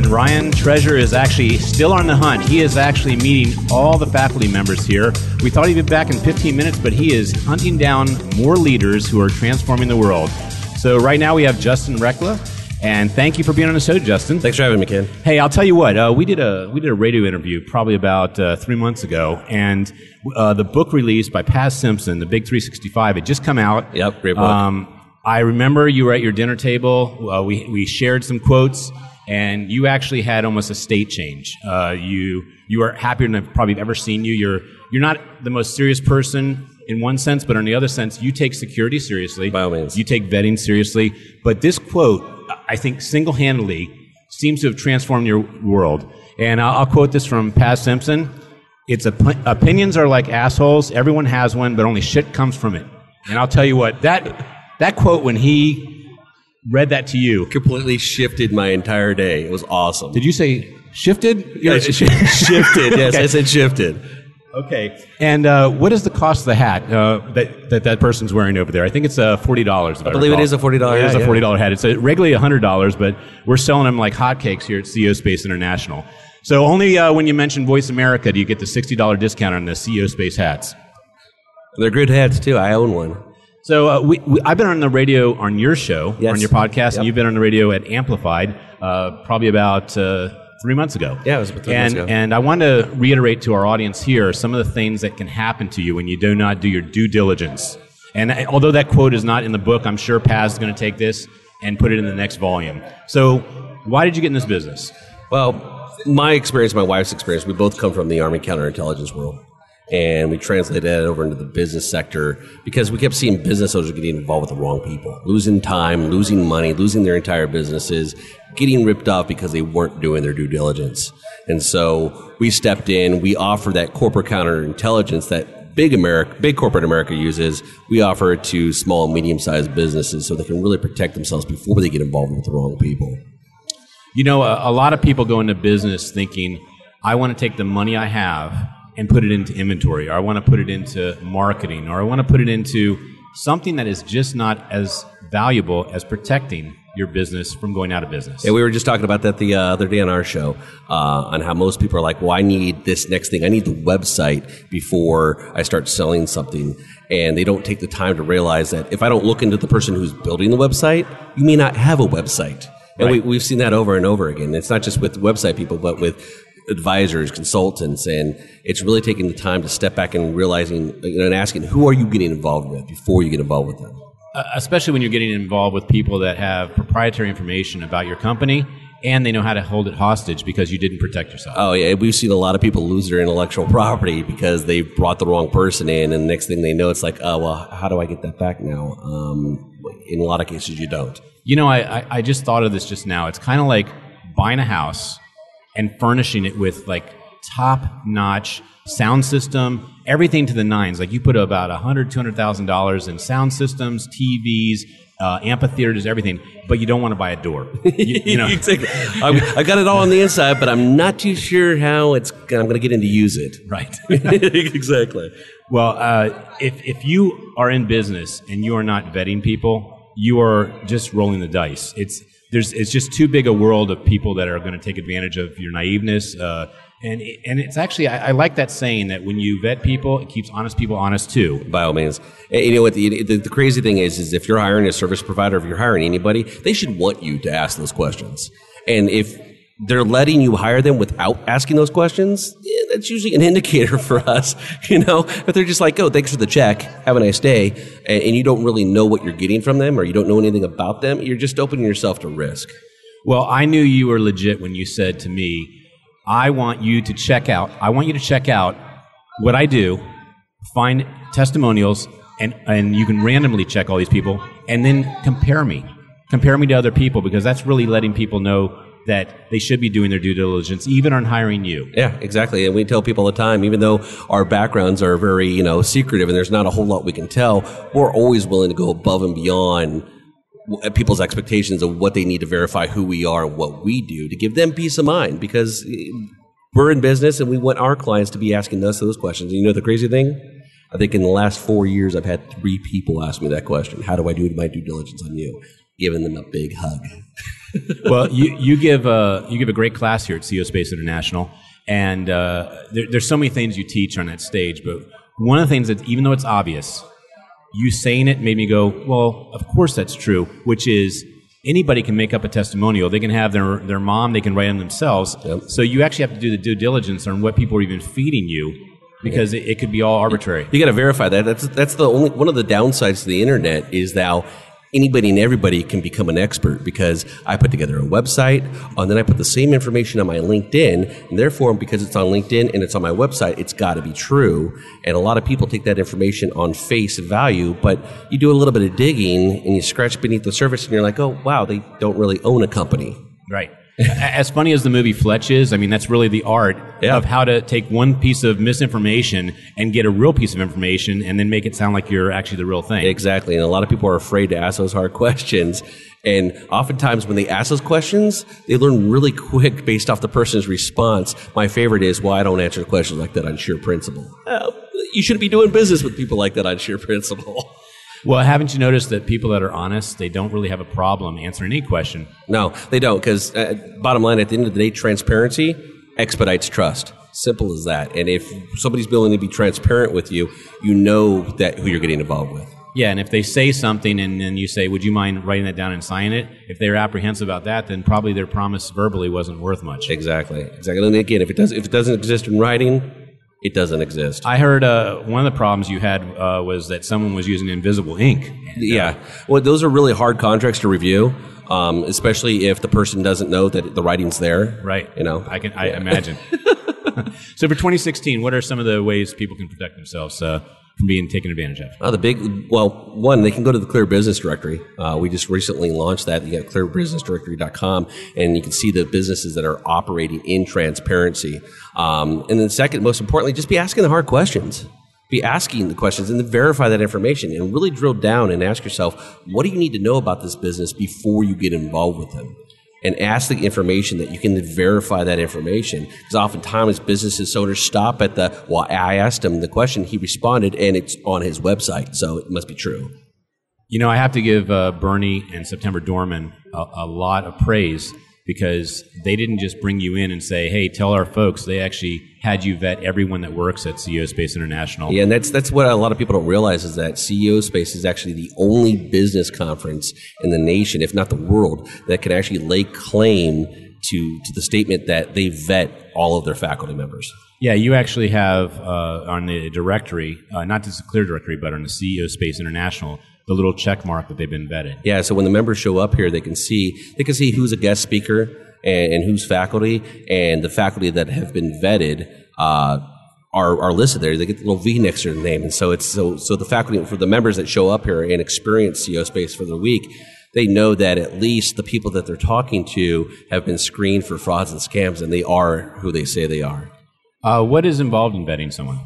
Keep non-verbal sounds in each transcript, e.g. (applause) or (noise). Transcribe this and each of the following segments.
And Ryan Treasure is actually still on the hunt. He is actually meeting all the faculty members here. We thought he'd be back in 15 minutes, but he is hunting down more leaders who are transforming the world. So right now we have Justin Reckla. And thank you for being on the show, Justin. Thanks for having me, Ken. Hey, I'll tell you what. Uh, we did a we did a radio interview probably about uh, three months ago, and uh, the book released by Paz Simpson, the Big 365, had just come out. Yep, great book. Um, I remember you were at your dinner table. Uh, we we shared some quotes, and you actually had almost a state change. Uh, you you are happier than I've probably ever seen you. You're you're not the most serious person in one sense, but in the other sense, you take security seriously. By all means. You take vetting seriously. But this quote, I think, single handedly seems to have transformed your world. And I'll, I'll quote this from Paz Simpson It's op- opinions are like assholes. Everyone has one, but only shit comes from it. And I'll tell you what, that, that quote, when he read that to you, Completely shifted my entire day. It was awesome. did you say shifted? Yeah, it (laughs) shifted. Yes, I said shifted. Okay. And uh, what is the cost of the hat uh, that, that that person's wearing over there? I think it's uh, forty dollars. I, believe it is a $40 It is hat, a forty dollar hat. It's uh regularly hundred dollars, but we're selling them like hotcakes here at CEO Space International. So only uh, when you mention Voice America do you get the sixty dollar discount on the CEO Space hats. They're good hats too. I own one. So uh, we, we, I've been on the radio on your show, Yes. on your podcast, and you've been on the radio at Amplified uh, probably about uh, three months ago. Yeah, it was about three and, months ago. And I want to reiterate to our audience here some of the things that can happen to you when you do not do your due diligence. And I- although that quote is not in the book, I'm sure Paz is going to take this and put it in the next volume. So, why did you get in this business? Well, my experience, my wife's experience, we both come from the Army counterintelligence world. And we translated that over into the business sector because we kept seeing business owners getting involved with the wrong people, losing time, losing money, losing their entire businesses, getting ripped off because they weren't doing their due diligence. And so we stepped in, we offer that corporate counterintelligence that big America, big corporate America uses. We offer it to small and medium sized businesses so they can really protect themselves before they get involved with the wrong people. You know, a, a lot of people go into business thinking, I want to take the money I have and put it into inventory, or I want to put it into marketing, or I want to put it into something that is just not as valuable as protecting your business from going out of business. Yeah, we were just talking about that the uh, other day on our show uh, on how most people are like, "Well, I need this next thing. I need the website before I start selling something," and they don't take the time to realize that if I don't look into the person who's building the website, you may not have a website. And Right. we, we've seen that over and over again. It's not just with website people, but with advisors, consultants, and it's really taking the time to step back and realizing you know, and asking, who are you getting involved with before you get involved with them? Uh, especially when you're getting involved with people that have proprietary information about your company and they know how to hold it hostage because you didn't protect yourself. Oh yeah, we've seen a lot of people lose their intellectual property because they brought the wrong person in, and the next thing they know, it's like, oh well, how do I get that back now? Um, in a lot of cases, you don't. You know, I, I, I just thought of this just now. It's kind of like buying a house and furnishing it with like top notch sound system, everything to the nines. Like you put about a hundred, two hundred thousand dollars in sound systems, TVs, uh, amphitheaters, everything, but you don't want to buy a door. (laughs) You, you know, I got it all on the inside, but I'm not too sure how it's. I'm going to get in to use it. right. (laughs) (laughs) exactly. Well, uh, if, if you are in business and you are not vetting people, you are just rolling the dice. It's, there's, it's just too big a world of people that are going to take advantage of your naiveness. Uh, and, and it's actually, I, I like that saying that when you vet people, it keeps honest people honest too. By all means, And you know what? The, the, the crazy thing is, is if you're hiring a service provider, if you're hiring anybody, they should want you to ask those questions. And if they're letting you hire them without asking those questions, yeah, that's usually an (laughs) indicator for us. You know, if they're just like, "Oh, thanks for the check, have a nice day," and, and you don't really know what you're getting from them, or you don't know anything about them, you're just opening yourself to risk. Well, I knew you were legit when you said to me, I want you to check out, I want you to check out what I do, find testimonials, and, and you can randomly check all these people, and then compare me. Compare me to other people because that's really letting people know that they should be doing their due diligence, even on hiring you. Yeah, exactly. And we tell people all the time, even though our backgrounds are very, you know, secretive and there's not a whole lot we can tell, we're always willing to go above and beyond people's expectations of what they need to verify who we are and what we do to give them peace of mind because eh, we're in business and we want our clients to be asking us those questions. And you know the crazy thing? I think in the last four years, I've had three people ask me that question. How do I do my due diligence on you? Giving them a big hug. (laughs) well, you, you give a you give a great class here at CEO Space International, and uh, there, there's so many things you teach on that stage. But one of the things that, even though it's obvious, you saying it made me go, well, of course that's true. Which is anybody can make up a testimonial. They can have their their mom. They can write them themselves. Yep. So you actually have to do the due diligence on what people are even feeding you, because it, it could be all arbitrary. You got to verify that. That's that's the only one of the downsides to the internet is now anybody and everybody can become an expert because I put together a website and then I put the same information on my LinkedIn and therefore because it's on LinkedIn and it's on my website it's got to be true and a lot of people take that information on face value but you do a little bit of digging and you scratch beneath the surface and you're like oh wow they don't really own a company Right. As funny as the movie Fletch is, I mean, that's really the art Yeah. of how to take one piece of misinformation and get a real piece of information and then make it sound like you're actually the real thing. Exactly. And a lot of people are afraid to ask those hard (laughs) questions. And oftentimes when they ask those questions, they learn really quick based off the person's response. My favorite is, well, I don't answer questions like that on sheer principle. Uh, you shouldn't be doing business with people like that on sheer principle. (laughs) Well, haven't you noticed that people that are honest, they don't really have a problem answering any question? No, they don't. Because uh, bottom line, at the end of the day, transparency expedites trust. Simple as that. And if somebody's willing to be transparent with you, you know that who you're getting involved with. Yeah, and if they say something and then you say, "Would you mind writing that down and signing it?" If they're apprehensive about that, then probably their promise verbally wasn't worth much. Exactly. Exactly. And again, if it does, if it doesn't exist in writing, it doesn't exist. I heard uh, one of the problems you had uh, was that someone was using invisible ink. And, uh, Yeah. Well, those are really hard contracts to review, um, especially if the person doesn't know that the writing's there. Right. You know. I can I imagine. (laughs) (laughs) so for 2016, what are some of the ways people can protect themselves uh, from being taken advantage of? Uh, the big, well, one, they can go to the Clear Business Directory. Uh, we just recently launched that. You got clearbusinessdirectory.com, and you can see the businesses that are operating in transparency. Um, and then, second, most importantly, just be asking the hard questions. Be asking the questions and then verify that information and really drill down and ask yourself, what do you need to know about this business before you get involved with them? And ask the information that you can verify that information. Because oftentimes businesses owners stop at the, well, I asked him the question, he responded, and it's on his website, so it must be true. You know, I have to give uh, Berny and September Dohrmann a, a lot of praise because they didn't just bring you in and say, "Hey, tell our folks." They actually had you vet everyone that works at CEO Space International. Yeah, and that's that's what a lot of people don't realize is that CEO Space is actually the only business conference in the nation, if not the world, that can actually lay claim to to the statement that they vet all of their faculty members. Yeah, you actually have uh, on the directory, uh, not just the Clear directory, but on the CEO Space International, the little check mark that they've been vetted. Yeah, so when the members show up here, they can see they can see who's a guest speaker and, and who's faculty, and the faculty that have been vetted uh, are are listed there. They get the little V next to their name, and so it's so so the faculty for the members that show up here and experience CEO Space for the week. They know that at least the people that they're talking to have been screened for frauds and scams, and they are who they say they are. Uh, what is involved in vetting someone?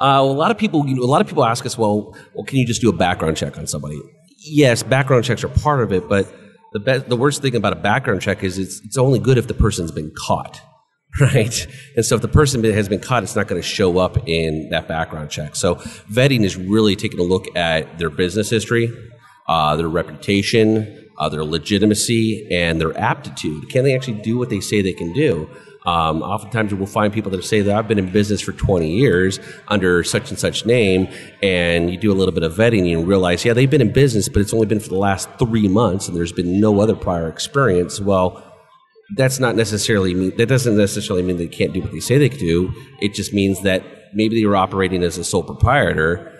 Uh, a lot of people, you know, a lot of people ask us, well, well, can you just do a background check on somebody? Yes, background checks are part of it, but the the worst thing about a background check is it's it's only good if the person's been caught, (laughs) right? And so if the person has been caught, it's not going to show up in that background check. So vetting is really taking a look at their business history, uh, their reputation, uh, their legitimacy, and their aptitude. Can they actually do what they say they can do? Um, oftentimes, you will find people that say that I've been in business for 20 years under such and such name, and you do a little bit of vetting and you realize, yeah, they've been in business, but it's only been for the last three months, and there's been no other prior experience. Well, that's not necessarily mean that doesn't necessarily mean they can't do what they say they can do. It just means that maybe they were operating as a sole proprietor,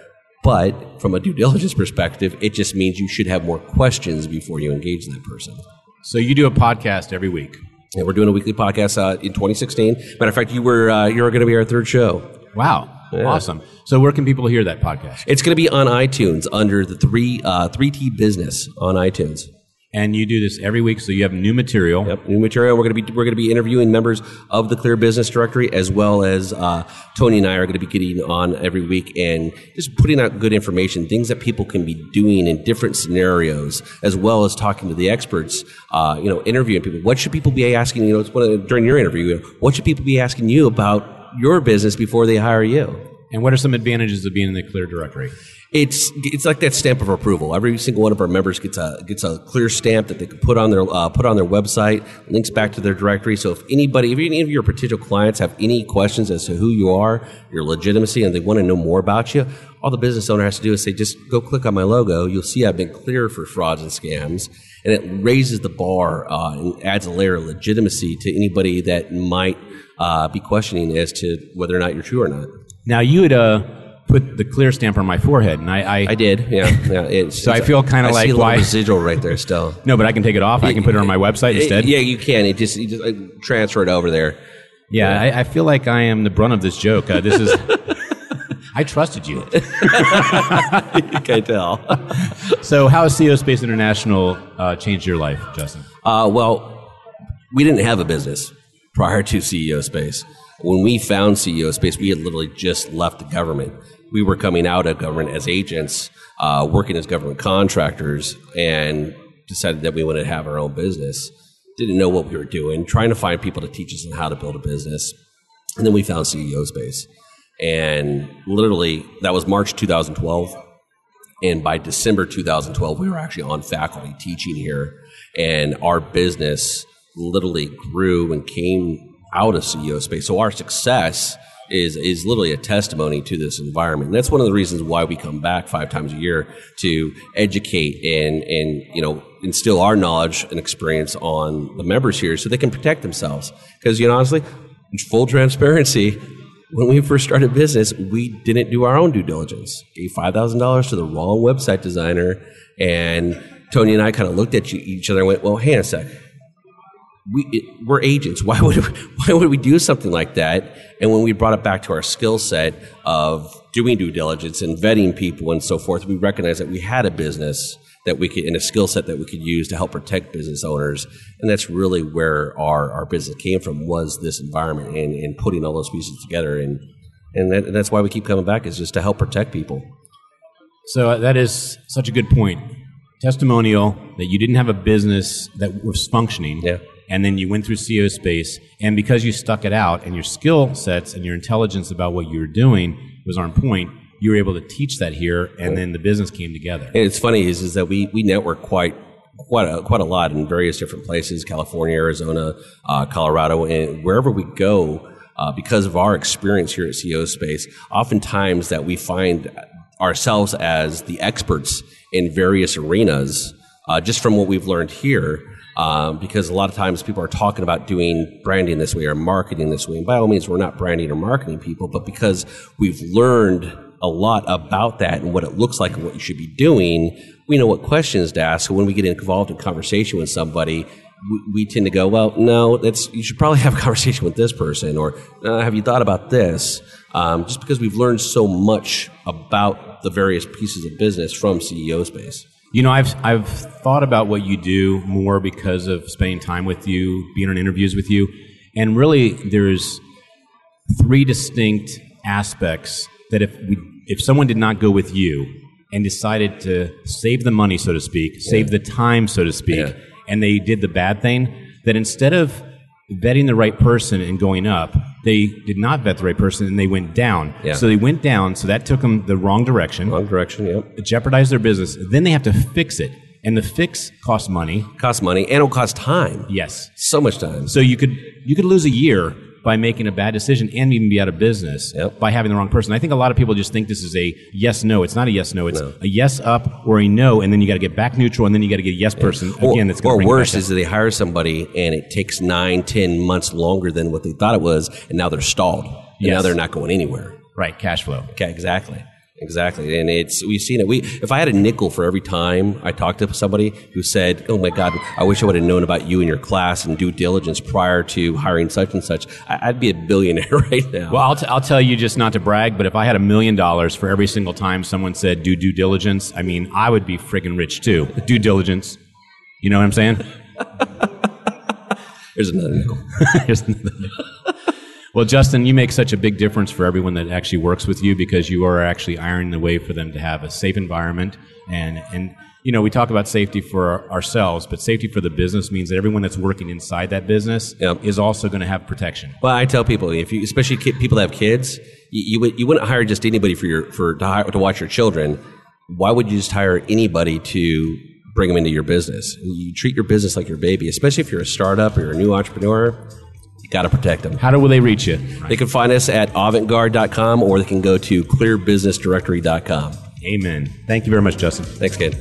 but from a due diligence perspective, it just means you should have more questions before you engage that person. So you do a podcast every week. And we're doing a weekly podcast uh, in 2016. Matter of fact, you were uh, you're going to be our third show. Wow, awesome! So where can people hear that podcast? It's going to be on iTunes under the three uh, three T Business on iTunes. And you do this every week, so you have new material. Yep, new material. We're going to be we're going to be interviewing members of the Clear Business Directory as well as uh, Tony and I are going to be getting on every week and just putting out good information, things that people can be doing in different scenarios, as well as talking to the experts. Uh, you know, interviewing people. What should people be asking? You know, it's one of, during your interview. What should people be asking you about your business before they hire you? And what are some advantages of being in the Clear directory? It's it's like that stamp of approval. Every single one of our members gets a gets a clear stamp that they can put on their uh, put on their website, links back to their directory. So if anybody, if any of your potential clients have any questions as to who you are, your legitimacy, and they want to know more about you, all the business owner has to do is say, just go click on my logo. You'll see I've been clear for frauds and scams, and it raises the bar uh, and adds a layer of legitimacy to anybody that might uh, be questioning as to whether or not you're true or not. Now you had uh, put the clear stamp on my forehead, and I, I, I did, yeah, yeah. (laughs) It's, So I feel kinda like see a why- residual right there still. (laughs) no, but I can take it off. I can put it on my website instead. Yeah, you can. It just, you just uh, transfer it over there. Yeah, I, I feel like I am the brunt of this joke. Uh, this is. (laughs) I trusted you. you can tell. So, how has CEO Space International uh, changed your life, Justin? Uh, well, we didn't have a business prior to CEO Space. When we found CEO Space, we had literally just left the government. We were coming out of government as agents, uh, working as government contractors, and decided that we wanted to have our own business. Didn't know what we were doing, trying to find people to teach us on how to build a business. And then we found CEO Space. And literally, that was March 2012. And by December 2012, we were actually on faculty teaching here. And our business literally grew and came out of CEO space. So our success is, is literally a testimony to this environment. And that's one of the reasons why we come back five times a year to educate and, and, you know, instill our knowledge and experience on the members here so they can protect themselves. Because, you know, honestly, full transparency, when we first started business, we didn't do our own due diligence. Gave five thousand dollars to the wrong website designer, and Tony and I kind of looked at each other and went, "Well, hang on a sec. We it, we're agents. (laughs) Why would why would we do something like that?" And when we brought it back to our skill set of doing due diligence and vetting people and so forth, we recognized that we had a business that we could, and a skill set that we could use to help protect business owners. And that's really where our, our business came from was this environment and, and putting all those pieces together. And, and, that, and that's why we keep coming back is just to help protect people. So uh, that is such a good point. Testimonial that you didn't have a business that was functioning, Yeah. And then you went through CEO space, and because you stuck it out, and your skill sets and your intelligence about what you were doing was on point, you were able to teach that here, and then the business came together. And it's funny is, is that we, we network quite quite a, quite a lot in various different places, California, Arizona, uh, Colorado, and wherever we go, uh, because of our experience here at CEO Space, oftentimes that we find ourselves as the experts in various arenas, uh, just from what we've learned here. Um, because a lot of times people are talking about doing branding this way or marketing this way. And by all means, we're not branding or marketing people, but because we've learned a lot about that and what it looks like and what you should be doing, we know what questions to ask. So when we get involved in conversation with somebody, we, we tend to go, well, no, that's you should probably (laughs) have a conversation with this person, or uh, have you thought about this? Um, just because we've learned so much about the various pieces of business from CEO space. You know, I've I've thought about what you do more because of spending time with you, being on interviews with you, and really there's three distinct aspects that if we if someone did not go with you and decided to save the money, so to speak, save the time, so to speak, Yeah. and they did the bad thing, that instead of vetting the right person and going up, they did not vet the right person and they went down. Yeah. So they went down, so that took them the wrong direction Wrong direction, yep. Jeopardized their business. Then they have to fix it, and the fix costs money. Costs money and it'll cost time. Yes, So much time. so you could you could lose a year by making a bad decision and even be out of business Yep. by having the wrong person. I think a lot of people just think this is a yes no. It's not a yes no. It's No. a yes up or a no, and then you got to get back neutral, and then you got to get a yes person Or, again. That's or bring worse is that they hire somebody and it takes nine, ten months longer than what they thought it was, and now they're stalled. And now they're not going anywhere. right cash flow. Okay, exactly. Exactly. And it's we've seen it. We if I had a nickel for every time I talked to somebody who said, Oh my God, I wish I would have known about you and your class and due diligence prior to hiring such and such, I- I'd be a billionaire (laughs) right now. Well, I'll, t- I'll tell you just not to brag, but if I had a million dollars for every single time someone said do due diligence, I mean, I would be friggin' rich too. (laughs) Due diligence. You know what I'm saying? (laughs) Here's another nickel. Here's another- well, Justin, you make such a big difference for everyone that actually works with you because you are actually ironing the way for them to have a safe environment. And, and you know, we talk about safety for our- ourselves, but safety for the business means that everyone that's working inside that business Yep. is also going to have protection. Well, I tell people if you, especially ki- people that have kids, you, you, would- you wouldn't hire just anybody for your for to, hire, to watch your children. why would you just hire anybody to bring them into your business? You treat your business like your baby, especially if you're a startup or you're a new entrepreneur. Got to protect them. How do will they reach you? They can find us at avantgarde.com or they can go to clearbusinessdirectory.com. Amen. Thank you very much, Justin. Thanks, Ken.